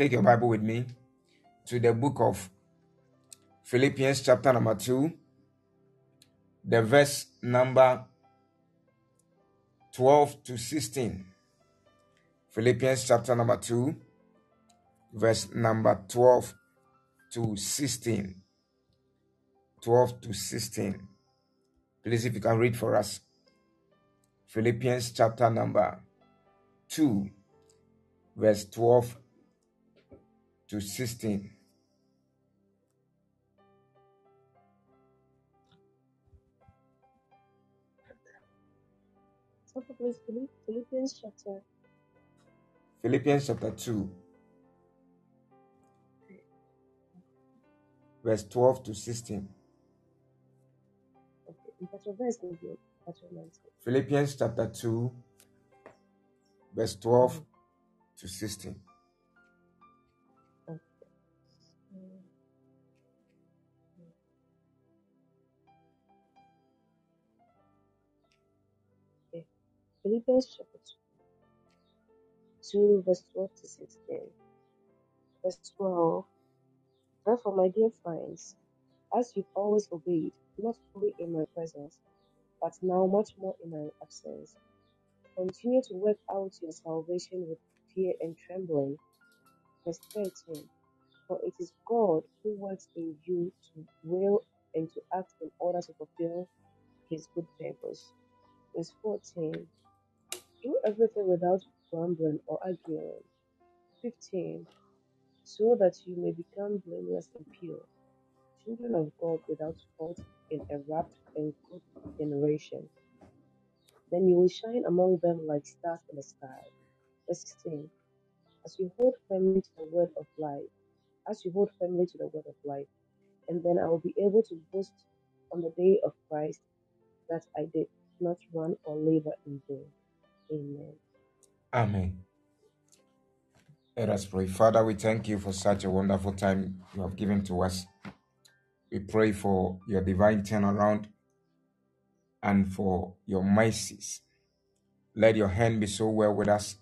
take your Bible with me to the book of Philippians, chapter number 2, the verse number 12 to 16. Philippians, chapter number 2, verse number 12 to 16. 12 to 16. Please, if you can read for us. Philippians chapter number 2, verse 12 to 16. So please, Philippians chapter Philippians chapter 2, verse 12 to 16. okay, better verse maybe better mental. Philippians chapter 2, verse 12 to 16. Philippians chapter 2, verse 12 to 16. Verse 12. Therefore, my dear friends, as you've always obeyed, not only in my presence, but now much more in my absence, continue to work out your salvation with fear and trembling. Verse 13. For it is God who works in you to will and to act in order to fulfill his good purpose. Verse 14. Do everything without grumbling or arguing. 15. So that you may become blameless and pure, children of God without fault in a rapt and good generation. Then you will shine among them like stars in the sky. Verse 16. As you hold firmly to the word of life, as you hold firmly to the word of life, and then I will be able to boast on the day of Christ that I did not run or labor in vain. Amen. Amen. Let us pray. Father, we thank you for such a wonderful time you have given to us. We pray for your divine turnaround and for your mercies. Let your hand be so well with us.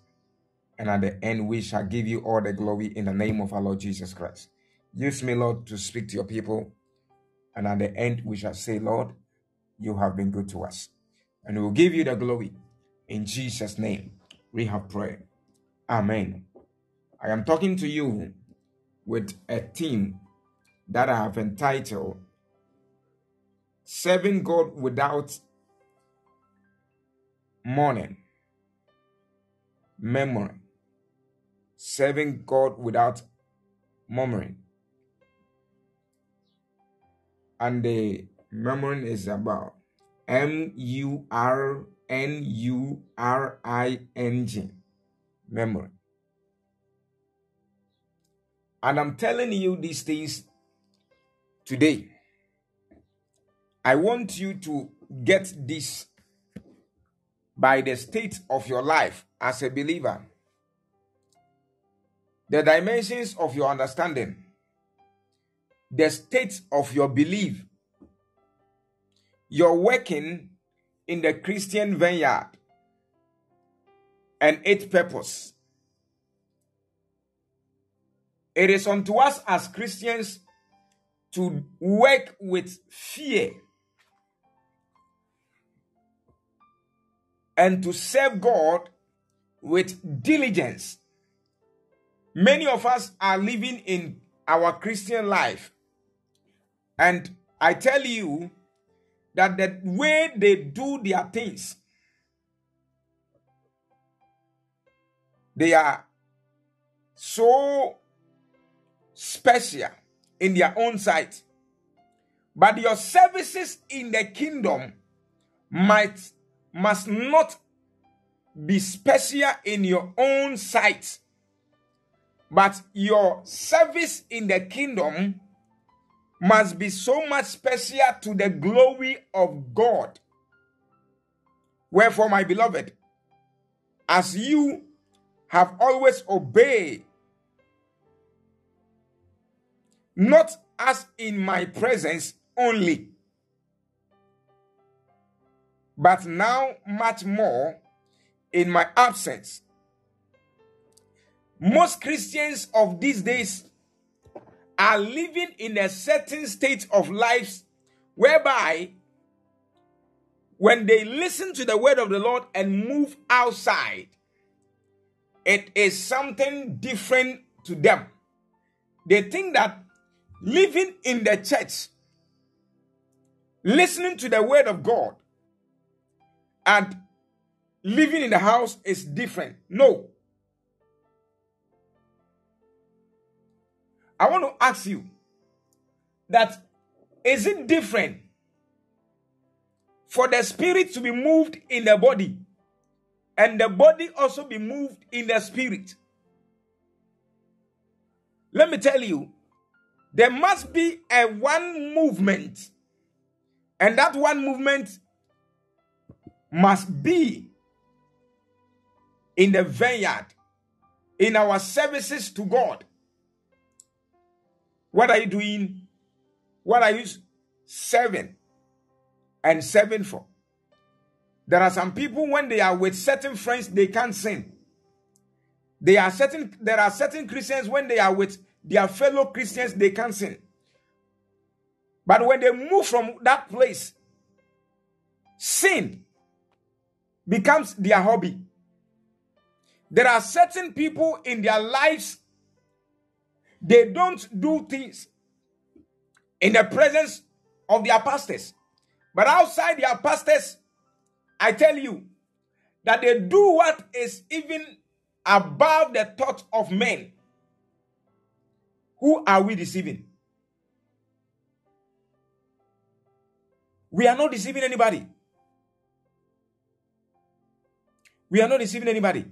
And at the end, we shall give you all the glory in the name of our Lord Jesus Christ. Use me, Lord, to speak to your people. And at the end, we shall say, Lord, you have been good to us. And we will give you the glory. In Jesus' name, we have prayed. Amen. I am talking to you with a theme that I have entitled Serving God Without Mourning, Memory. Serving God without murmuring. And the murmuring is about M U R N U R I N G. Memory. And I'm telling you these things today. I want you to get this by the state of your life as a believer, the dimensions of your understanding, the state of your belief. You're working in the Christian vineyard and its purpose. It is unto us as Christians to work with fear and to serve God with diligence. Many of us are living in our Christian life, and I tell you that the way they do their things, they are so special in their own sight. But your services in the kingdom might must not be special in your own sight. But your service in the kingdom must be so much special to the glory of God. Wherefore, my beloved, as you have always obeyed, not as in my presence only, but now much more in my absence. Most Christians of these days are living in a certain state of lives whereby when they listen to the word of the Lord and move outside, it is something different to them. They think that living in the church, listening to the word of God, and living in the house is different. No. I want to ask you that is it different for the spirit to be moved in the body and the body also be moved in the spirit? Let me tell you, there must be a one movement, and that one movement must be in the vineyard, in our services to God. What are you doing? What are you serving and serving for? There are some people when they are with certain friends, they can't sing. They are certain there are certain Christians when they are with their fellow Christians, they can't sing. But when they move from that place, sin becomes their hobby. There are certain people in their lives, they don't do things in the presence of their pastors. But outside their pastors, I tell you that they do what is even above the thought of men. Who are we deceiving? We are not deceiving anybody. We are not deceiving anybody.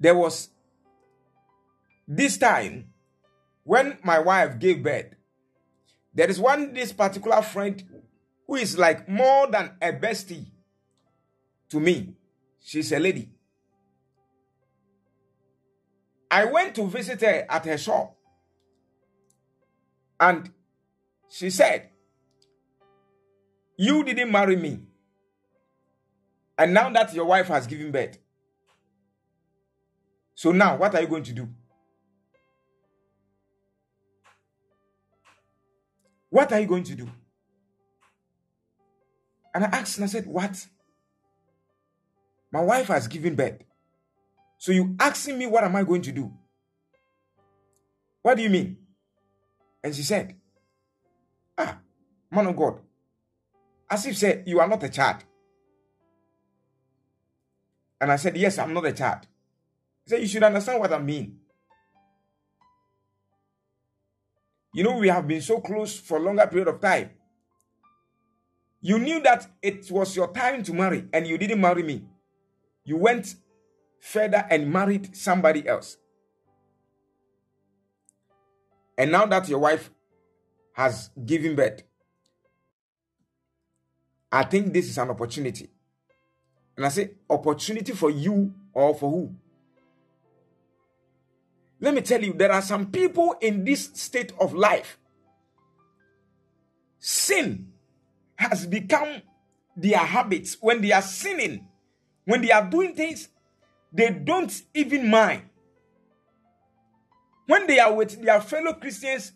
There was this time when my wife gave birth. There is one this particular friend who is like more than a bestie to me. She's a lady. I went to visit her at her shop. And she said, You didn't marry me. And now that your wife has given birth. So now, what are you going to do? What are you going to do? And I asked and I said, What? My wife has given birth. So you asking me what am I going to do? What do you mean? And she said, Ah, man of God. As if said, you are not a child. And I said, Yes, I'm not a child. Said, You should understand what I mean. You know, we have been so close for a longer period of time. You knew that it was your time to marry and you didn't marry me you went further and married somebody else. And now that your wife has given birth, I think this is an opportunity. And I say, opportunity for you or for who? Let me tell you, there are some people in this state of life. Sin has become their habits. When they are sinning, when they are doing things, they don't even mind. When they are with their fellow Christians,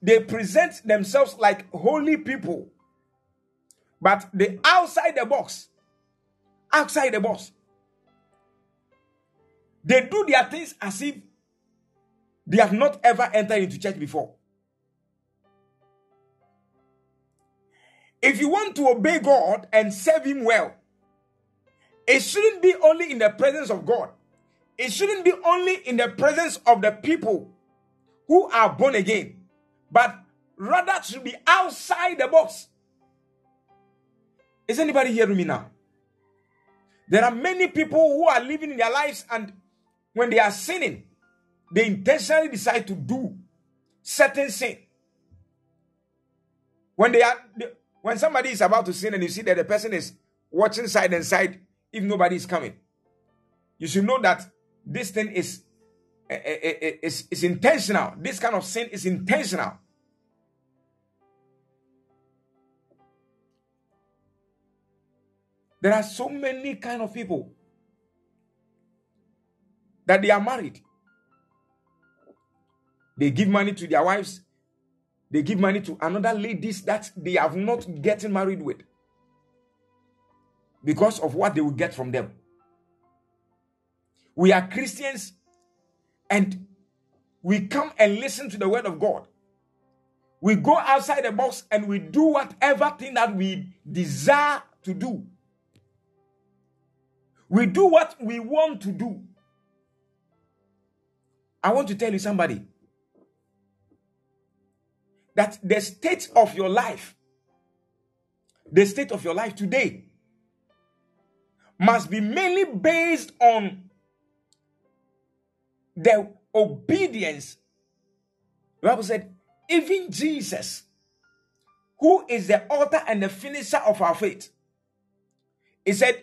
they present themselves like holy people. But the outside the box, outside the box, they do their things as if they have not ever entered into church before. If you want to obey God and serve Him well, it shouldn't be only in the presence of God. It shouldn't be only in the presence of the people who are born again, but rather should be outside the box. Is anybody hearing me now? There are many people who are living in their lives, and when they are sinning, they intentionally decide to do certain sin. When they are, when somebody is about to sin, and you see that the person is watching side and side, if nobody is coming. You should know that this thing is, eh, eh, eh, is, is intentional. This kind of sin is intentional. There are so many kind of people that they are married. They give money to their wives. They give money to another ladies that they have not getting married with because of what they will get from them. We are Christians and we come and listen to the word of God. We go outside the box and we do whatever thing that we desire to do. We do what we want to do. I want to tell you somebody that the state of your life, the state of your life today, must be mainly based on the obedience. The Bible said, even Jesus, who is the author and the finisher of our faith, he said,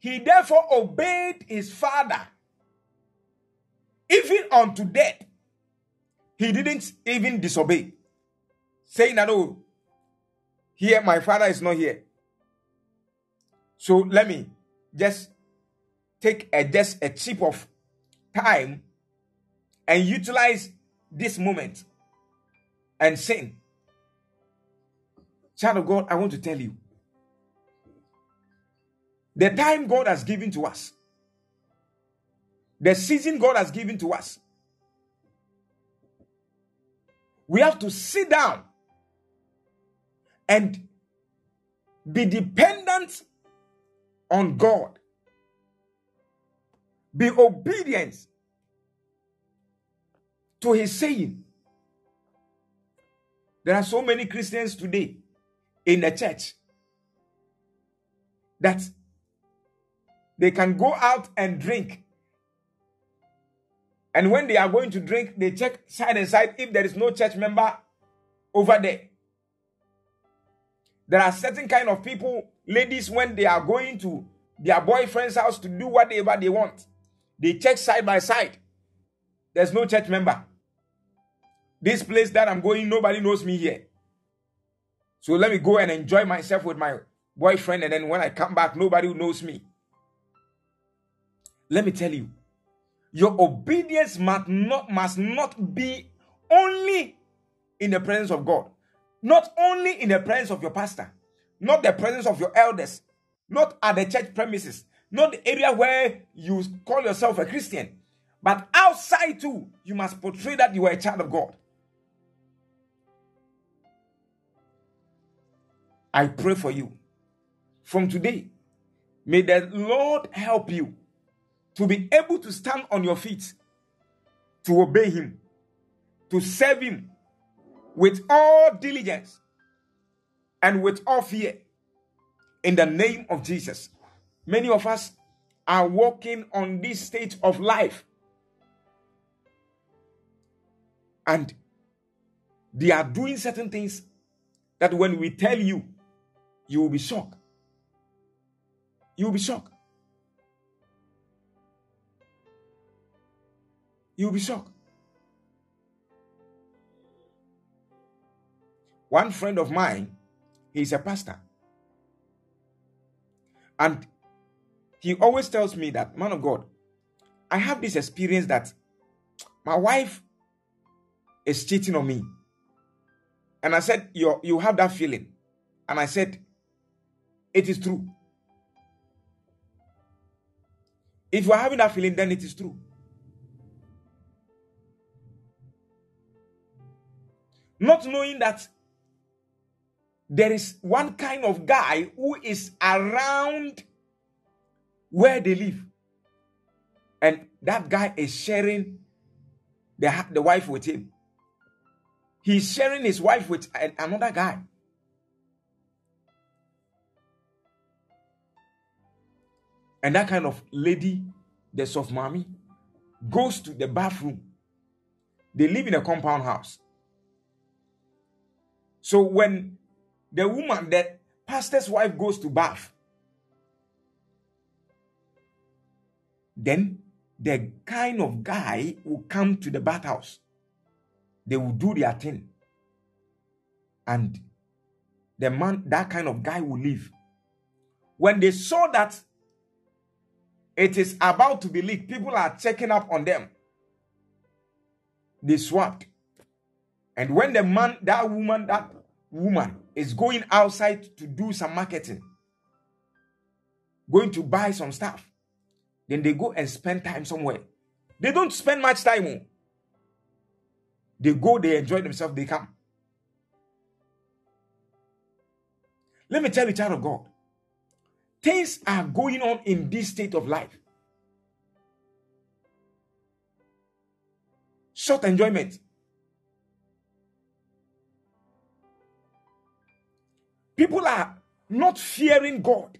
He therefore obeyed his father even unto death. He didn't even disobey, saying that, Oh, here my father is not here. So let me just take a just a chip of time and utilize this moment and sin. Child of God, I want to tell you the time God has given to us, the season God has given to us, we have to sit down and be dependent on God. Be obedient to his saying. There are so many Christians today in the church that they can go out and drink. And when they are going to drink, they check side and side if there is no church member over there. There are certain kind of people, ladies, when they are going to their boyfriend's house to do whatever they want, they check side by side. There's no church member. This place that I'm going, nobody knows me here. So let me go and enjoy myself with my boyfriend, and then when I come back, nobody knows me. Let me tell you, your obedience must not, must not be only in the presence of God, not only in the presence of your pastor, not the presence of your elders, not at the church premises, not the area where you call yourself a Christian, but outside too, you must portray that you are a child of God. I pray for you. From today, may the Lord help you to be able to stand on your feet, to obey Him, to serve Him with all diligence and with all fear in the name of Jesus. Many of us are walking on this stage of life and they are doing certain things that when we tell you, you will be shocked. You will be shocked. You'll be shocked. One friend of mine, he's a pastor. And he always tells me that, man of God, I have this experience that my wife is cheating on me. And I said, you you have that feeling. And I said, it is true. If you are having that feeling, then it is true. Not knowing that there is one kind of guy who is around where they live. And that guy is sharing the, the wife with him. He's sharing his wife with another guy. And that kind of lady, the soft mommy, goes to the bathroom. They live in a compound house. So when the woman, the pastor's wife, goes to bath, then the kind of guy will come to the bathhouse. They will do their thing. And the man, that kind of guy will leave. when they saw that it is about to be leaked, people are checking up on them. They swapped. And when the man, that woman, that woman is going outside to do some marketing, going to buy some stuff, then they go and spend time somewhere. They don't spend much time. oh. They go, they enjoy themselves, they come. Let me tell you, child of God, things are going on in this state of life. Short enjoyment. People are not fearing God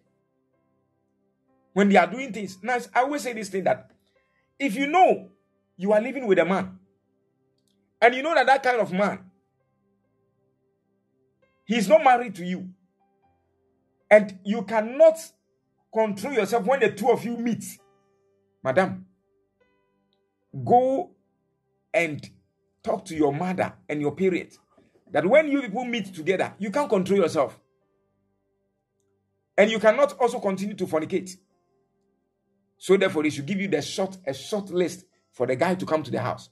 when they are doing things. Now, I always say this thing that if you know you are living with a man, and you know that that kind of man, he's not married to you, and you cannot control yourself when the two of you meet, madam, go and talk to your mother and your parents that when you people meet together, you can't control yourself. And you cannot also continue to fornicate. So therefore, they should give you the short, a short list for the guy to come to the house.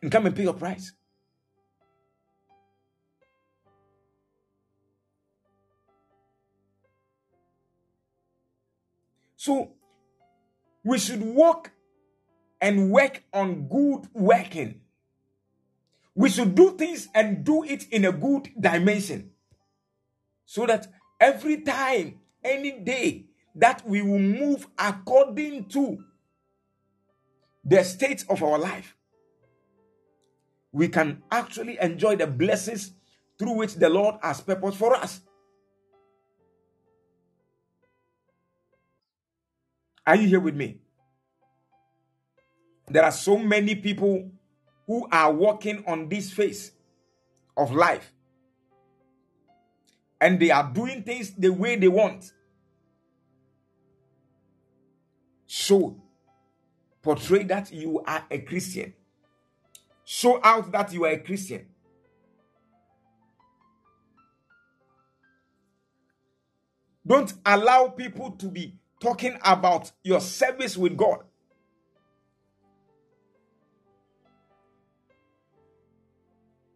And come and pay your price. So we should walk and work on good working. We should do things and do it in a good dimension. So that every time, any day, that we will move according to the state of our life, we can actually enjoy the blessings through which the Lord has purposed for us. Are you here with me? There are so many people who are walking on this face of life and they are doing things the way they want. So, portray that you are a Christian. Show out that you are a Christian. Don't allow people to be talking about your service with God.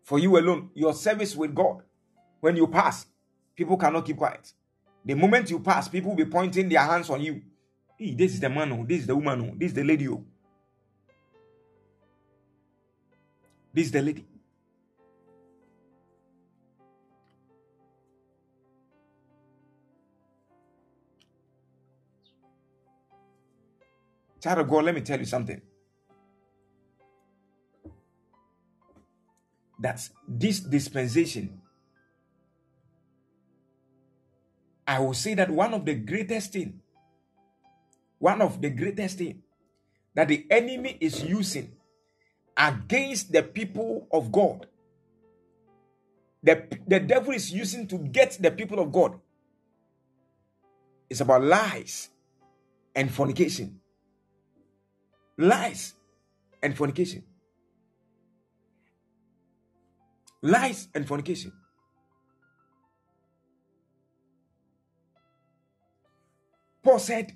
For you alone, your service with God, when you pass, people cannot keep quiet. The moment you pass, people will be pointing their hands on you. Hey, this is the man, oh, this is the woman, oh, this is the lady. Oh. This is the lady. Child of God, let me tell you something. That this dispensation, I will say that one of the greatest thing, one of the greatest thing that the enemy is using against the people of God, the, the devil is using to get the people of God, is about lies and fornication lies and fornication. Lies and fornication. Paul said,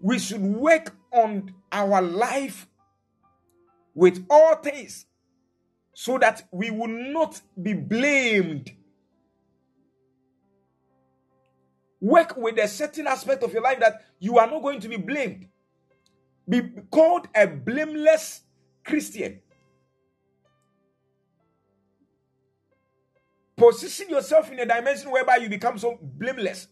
We should work on our life with all things so that we will not be blamed. Work with a certain aspect of your life that you are not going to be blamed be called a blameless Christian. Position yourself in a dimension whereby you become so blameless.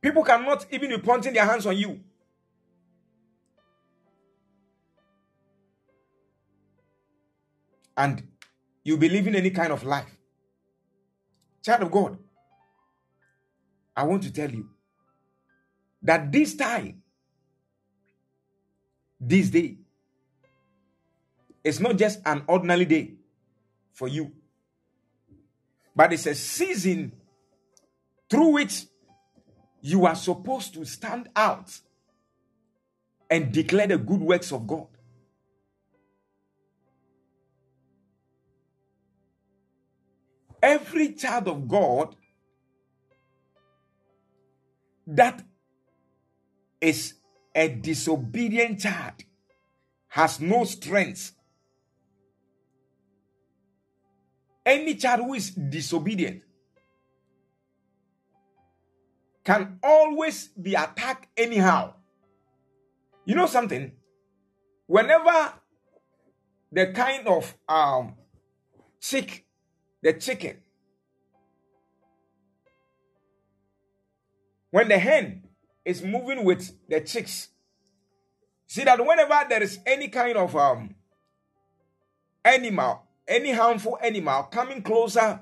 People cannot even be pointing their hands on you. And you believe in any kind of life. Child of God, I want to tell you that this time this day it's not just an ordinary day for you, but it's a season through which you are supposed to stand out and declare the good works of God. Every child of God that is a disobedient child has no strength. Any child who is disobedient can always be attacked anyhow. You know something? Whenever the kind of um chick, the chicken, when the hen is moving with the chicks, see that whenever there is any kind of um animal, any harmful animal coming closer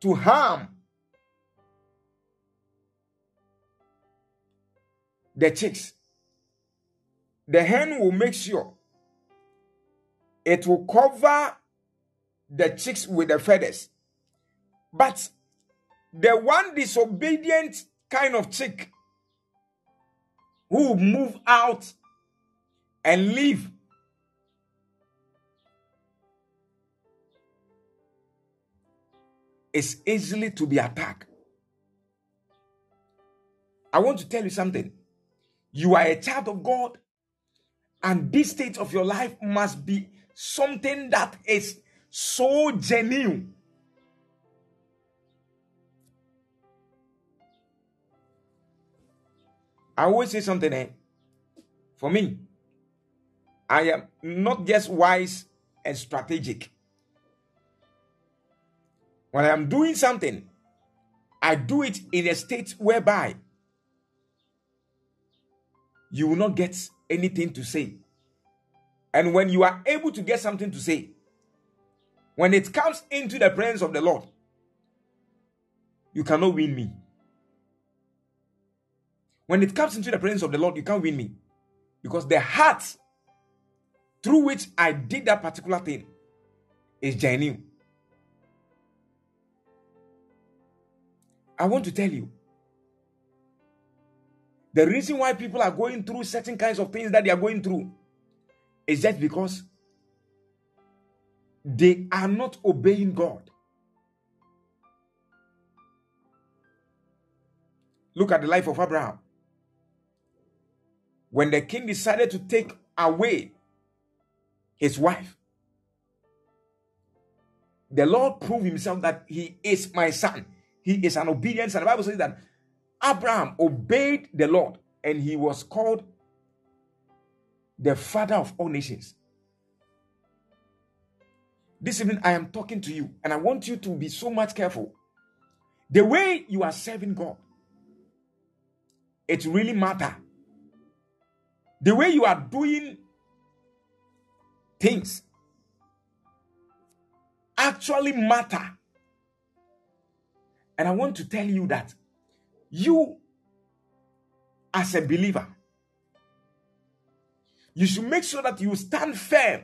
to harm the chicks, the hen will make sure it will cover the chicks with the feathers. But the one disobedient kind of chick who move out and leave is easily to be attacked. I want to tell you something. You are a child of God, and this state of your life must be something that is so genuine. I always say something eh? for me. I am not just wise and strategic. When I am doing something, I do it in a state whereby you will not get anything to say. And when you are able to get something to say, when it comes into the presence of the Lord, you cannot win me. When it comes into the presence of the Lord, you can't win me. Because the heart through which I did that particular thing is genuine. I want to tell you the reason why people are going through certain kinds of things that they are going through is just because they are not obeying God. Look at the life of Abraham. When the king decided to take away his wife, the Lord proved himself that he is my son. He is an obedient son. The Bible says that Abraham obeyed the Lord and he was called the father of all nations. This evening, I am talking to you, and I want you to be so much careful. The way you are serving God, it really matter. The way you are doing things actually matter. And I want to tell you that you, as a believer, you should make sure that you stand firm,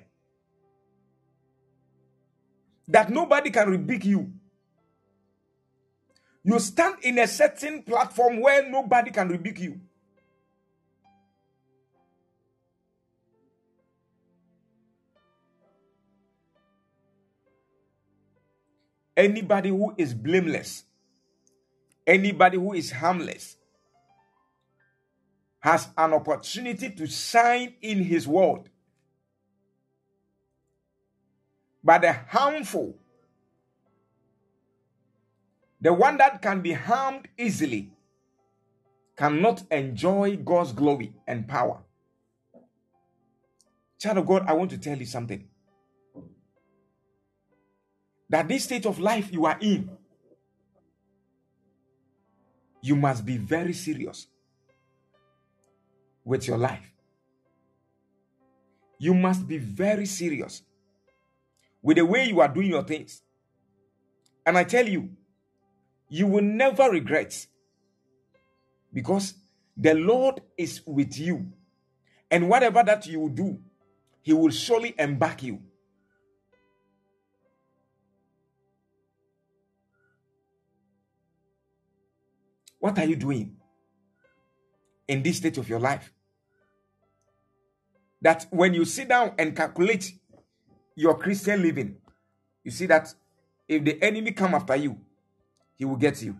that nobody can rebuke you. You stand in a certain platform where nobody can rebuke you. Anybody who is blameless Anybody who is harmless has an opportunity to shine in his world. But the harmful, the one that can be harmed easily, cannot enjoy God's glory and power. Child of God, I want to tell you something. That this state of life you are in you must be very serious with your life. You must be very serious with the way you are doing your things. And I tell you, you will never regret because the Lord is with you. And whatever that you do, He will surely embark you. What are you doing in this state of your life? That when you sit down and calculate your Christian living, you see that if the enemy come after you, he will get you.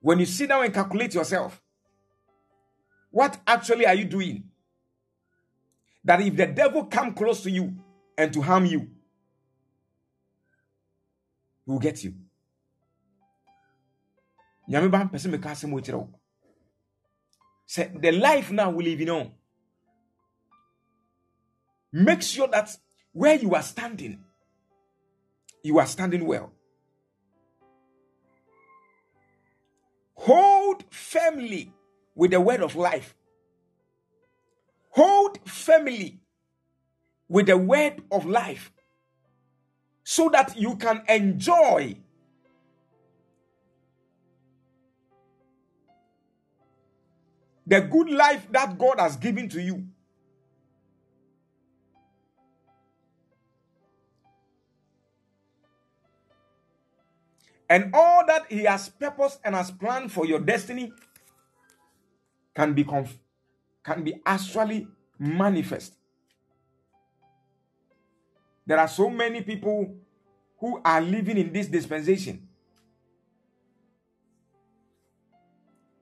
When you sit down and calculate yourself, what actually are you doing? That if the devil come close to you and to harm you, he will get you. Nyame ba mpɛ sɛ meka asɛm wo. Sɛ the life now we live in on make sure that where you are standing you are standing well. Hold firmly with the word of life. Hold firmly with the word of life so that you can enjoy the good life that God has given to you. And all that He has purposed and has planned for your destiny can be conf- can be actually manifest. There are so many people who are living in this dispensation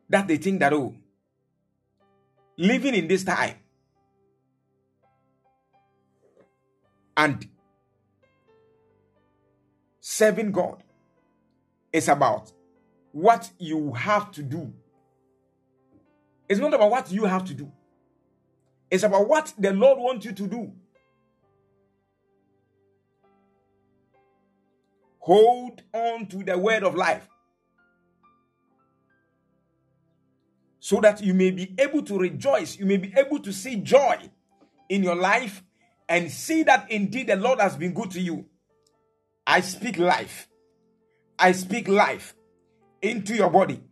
that they think that oh living in this time and serving God is about what you have to do. It's not about what you have to do, it's about what the Lord wants you to do. Hold on to the word of life. So that you may be able to rejoice, you may be able to see joy in your life and see that indeed the Lord has been good to you. I speak life. I speak life into your body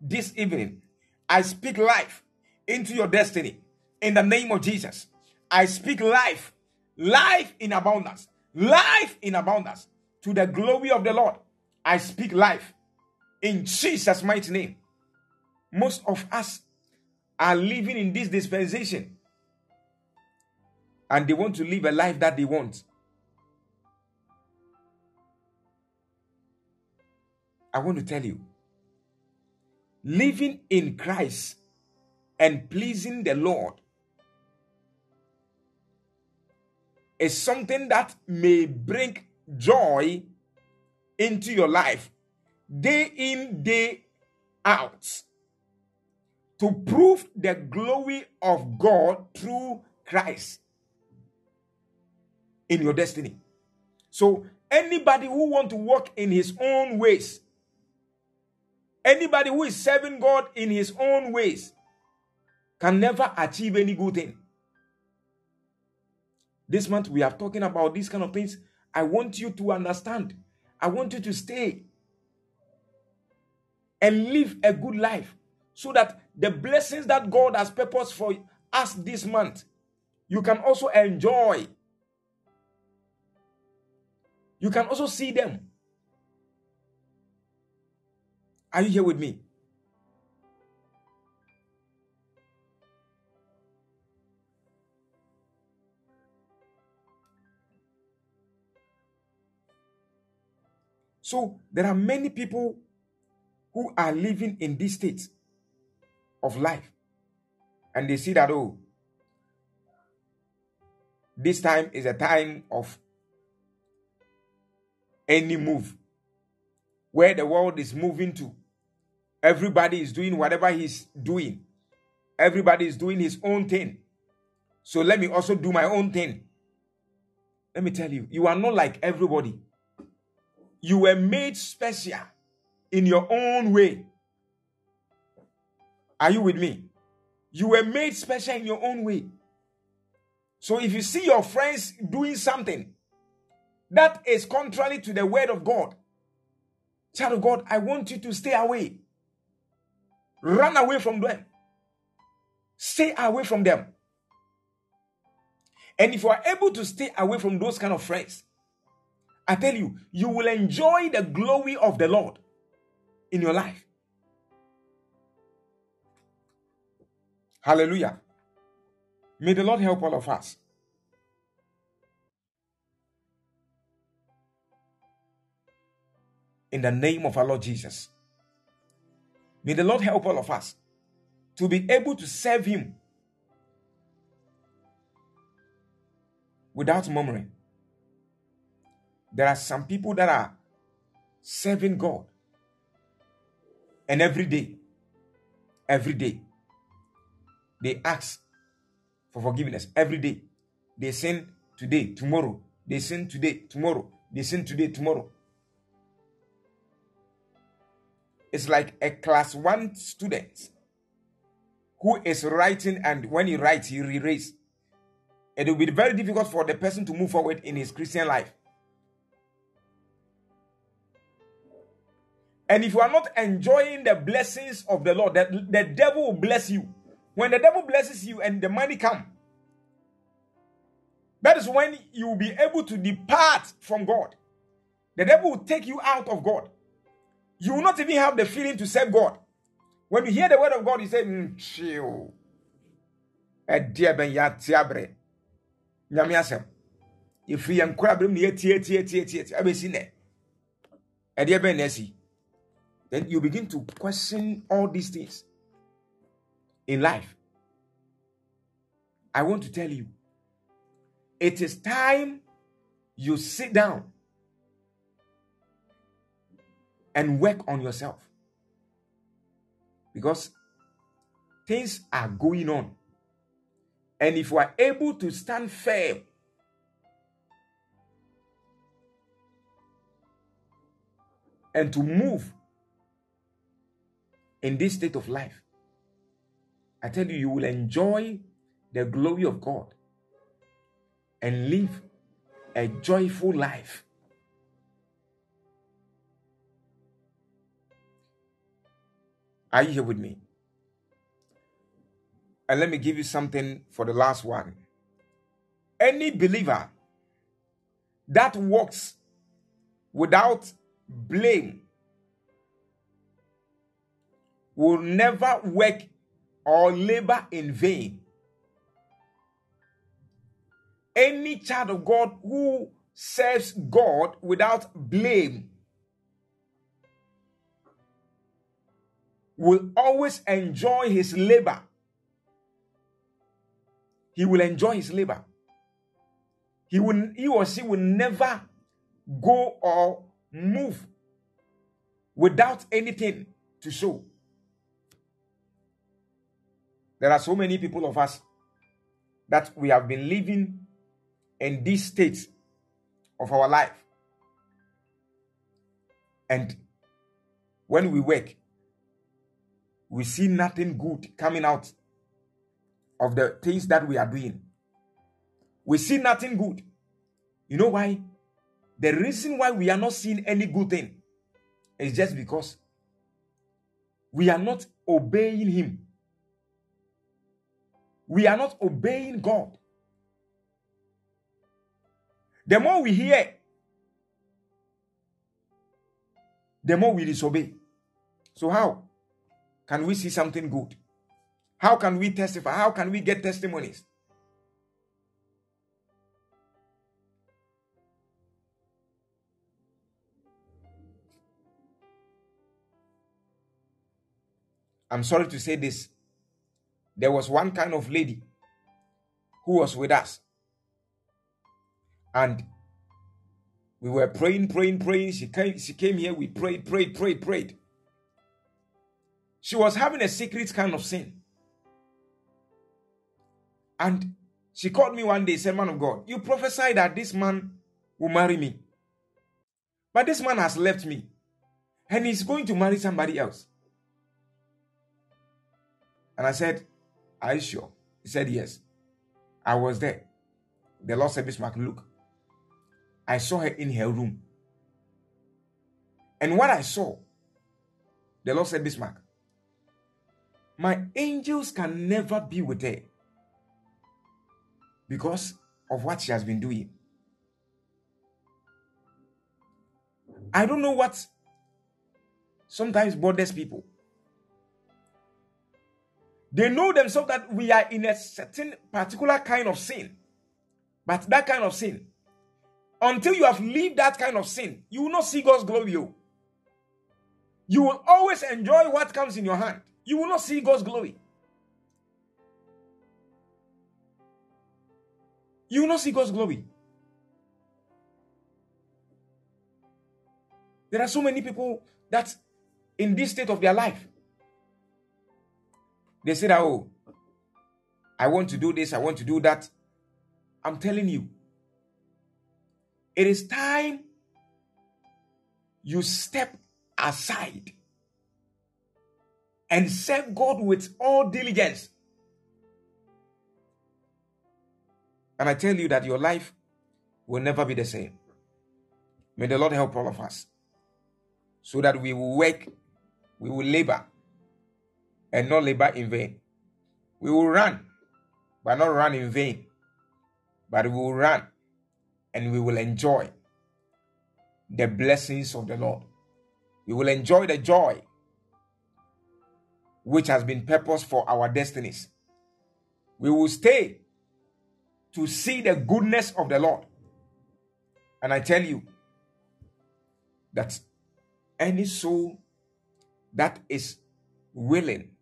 this evening. I speak life into your destiny in the name of Jesus. I speak life, life in abundance, life in abundance to the glory of the Lord. I speak life in Jesus' mighty name. Most of us are living in this dispensation and they want to live a life that they want. I want to tell you living in Christ and pleasing the Lord is something that may bring joy into your life day in, day out to prove the glory of God through Christ in your destiny. So anybody who want to walk in his own ways, anybody who is serving God in his own ways can never achieve any good thing. This month we are talking about these kind of things. I want you to understand. I want you to stay and live a good life so that the blessings that God has purposed for us this month, you can also enjoy. You can also see them. Are you here with me? So there are many people who are living in this state of life. And they see that, oh, this time is a time of any move where the world is moving to. Everybody is doing whatever he's doing, everybody is doing his own thing. So let me also do my own thing. Let me tell you, you are not like everybody. You were made special in your own way. Are you with me? You were made special in your own way. So if you see your friends doing something that is contrary to the word of God, child of God, I want you to stay away. Run away from them. Stay away from them. And if you are able to stay away from those kind of friends, I tell you, you will enjoy the glory of the Lord in your life. Hallelujah. May the Lord help all of us. In the name of our Lord Jesus. May the Lord help all of us to be able to serve Him without murmuring. There are some people that are serving God, and every day, every day, they ask for forgiveness. Every day, they sin today, tomorrow, they sin today, tomorrow, they sin today, tomorrow. It's like a class one student who is writing, and when he writes, he re-writes. It will be very difficult for the person to move forward in his Christian life. And if you are not enjoying the blessings of the Lord, that the devil will bless you. When the devil blesses you and the money come, that is when you will be able to depart from God. The devil will take you out of God. You will not even have the feeling to serve God. When you hear the word of God, you say, mm, chill. asi then you begin to question all these things in life. I want to tell you it is time you sit down and work on yourself. Because things are going on. And if you are able to stand firm, and to move in this state of life, I tell you, you will enjoy the glory of God and live a joyful life. Are you here with me? And let me give you something for the last one. Any believer that walks without blame will never work or labor in vain. Any child of God who serves God without blame will always enjoy his labor he will enjoy his labor. He will he or she will never go or move without anything to show. There are so many people of us that we have been living in this state of our life. And when we work, we see nothing good coming out of the things that we are doing. We see nothing good. You know why? The reason why we are not seeing any good thing is just because we are not obeying Him. We are not obeying God. The more we hear, the more we disobey. So, how can we see something good? How can we testify? How can we get testimonies? I'm sorry to say this. There was one kind of lady who was with us. And we were praying, praying, praying. She came, she came here. We prayed, prayed, prayed, prayed. She was having a secret kind of sin. And she called me one day, said, Man of God, you prophesied that this man will marry me. But this man has left me. And he's going to marry somebody else. And I said, Are you sure? He said, Yes. I was there. The Lord said, Bismark, look. I saw her in her room. And what I saw, the Lord said, Bismark, my angels can never be with her because of what she has been doing. I don't know what sometimes bothers people. They know themselves that we are in a certain particular kind of sin. But that kind of sin, until you have lived that kind of sin, you will not see God's glory. Oh. you will always enjoy what comes in your hand. You will not see God's glory. You will not see God's glory. There are so many people that in this state of their life, they say that, oh, I want to do this, I want to do that. I'm telling you, it is time you step aside and serve God with all diligence. And I tell you that your life will never be the same. May the Lord help all of us so that we will work, we will labor, and not labor in vain. We will run, but not run in vain. But we will run and we will enjoy the blessings of the Lord. We will enjoy the joy which has been purpose for our destinies. We will stay to see the goodness of the Lord. And I tell you that any soul that is willing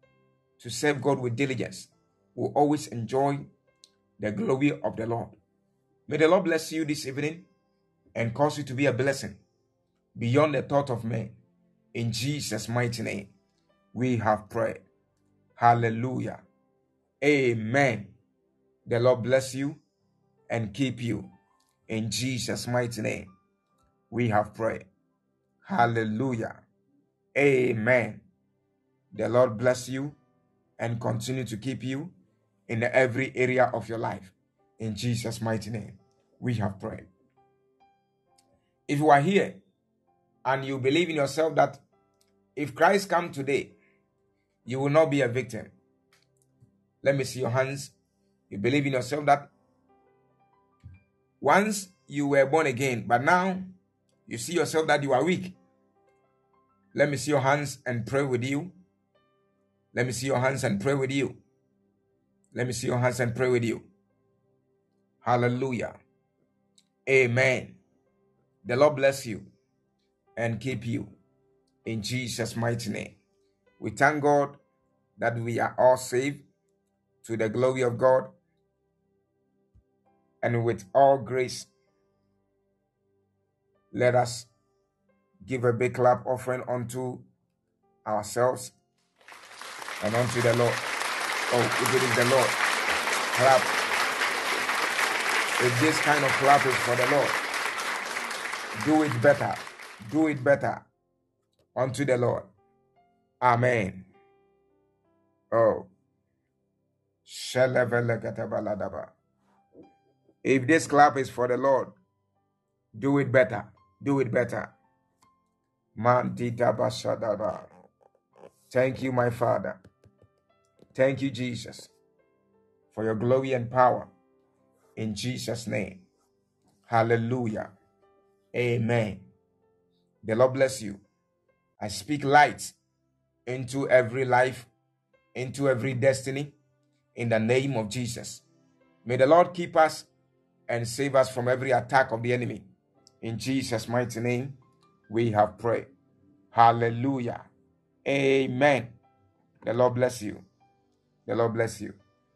to serve God with diligence will always enjoy the glory of the Lord. May the Lord bless you this evening and cause you to be a blessing beyond the thought of man. In Jesus' mighty name, we have prayed. Hallelujah. Amen. The Lord bless you and keep you. In Jesus' mighty name, we have prayed. Hallelujah. Amen. The Lord bless you and continue to keep you in every area of your life. In Jesus' mighty name, we have prayed. If you are here and you believe in yourself that if Christ come today, you will not be a victim. Let me see your hands. You believe in yourself that once you were born again, but now you see yourself that you are weak. Let me see your hands and pray with you. Let me see your hands and pray with you. Let me see your hands and pray with you. Hallelujah. Amen. The Lord bless you and keep you in Jesus' mighty name. We thank God that we are all saved to the glory of God and with all grace. Let us give a big clap offering unto ourselves and unto the Lord. Oh, if it is the Lord, clap. If this kind of clap is for the Lord, do it better. Do it better unto the Lord. Amen. Oh. If this clap is for the Lord, do it better. Do it better. Thank you, my Father. Thank you, Jesus, for your glory and power. In Jesus' name. Hallelujah. Amen. The Lord bless you. I speak light into every life, into every destiny, in the name of Jesus. May the Lord keep us and save us from every attack of the enemy. In Jesus' mighty name, we have prayed. Hallelujah. Amen. The Lord bless you. The Lord bless you.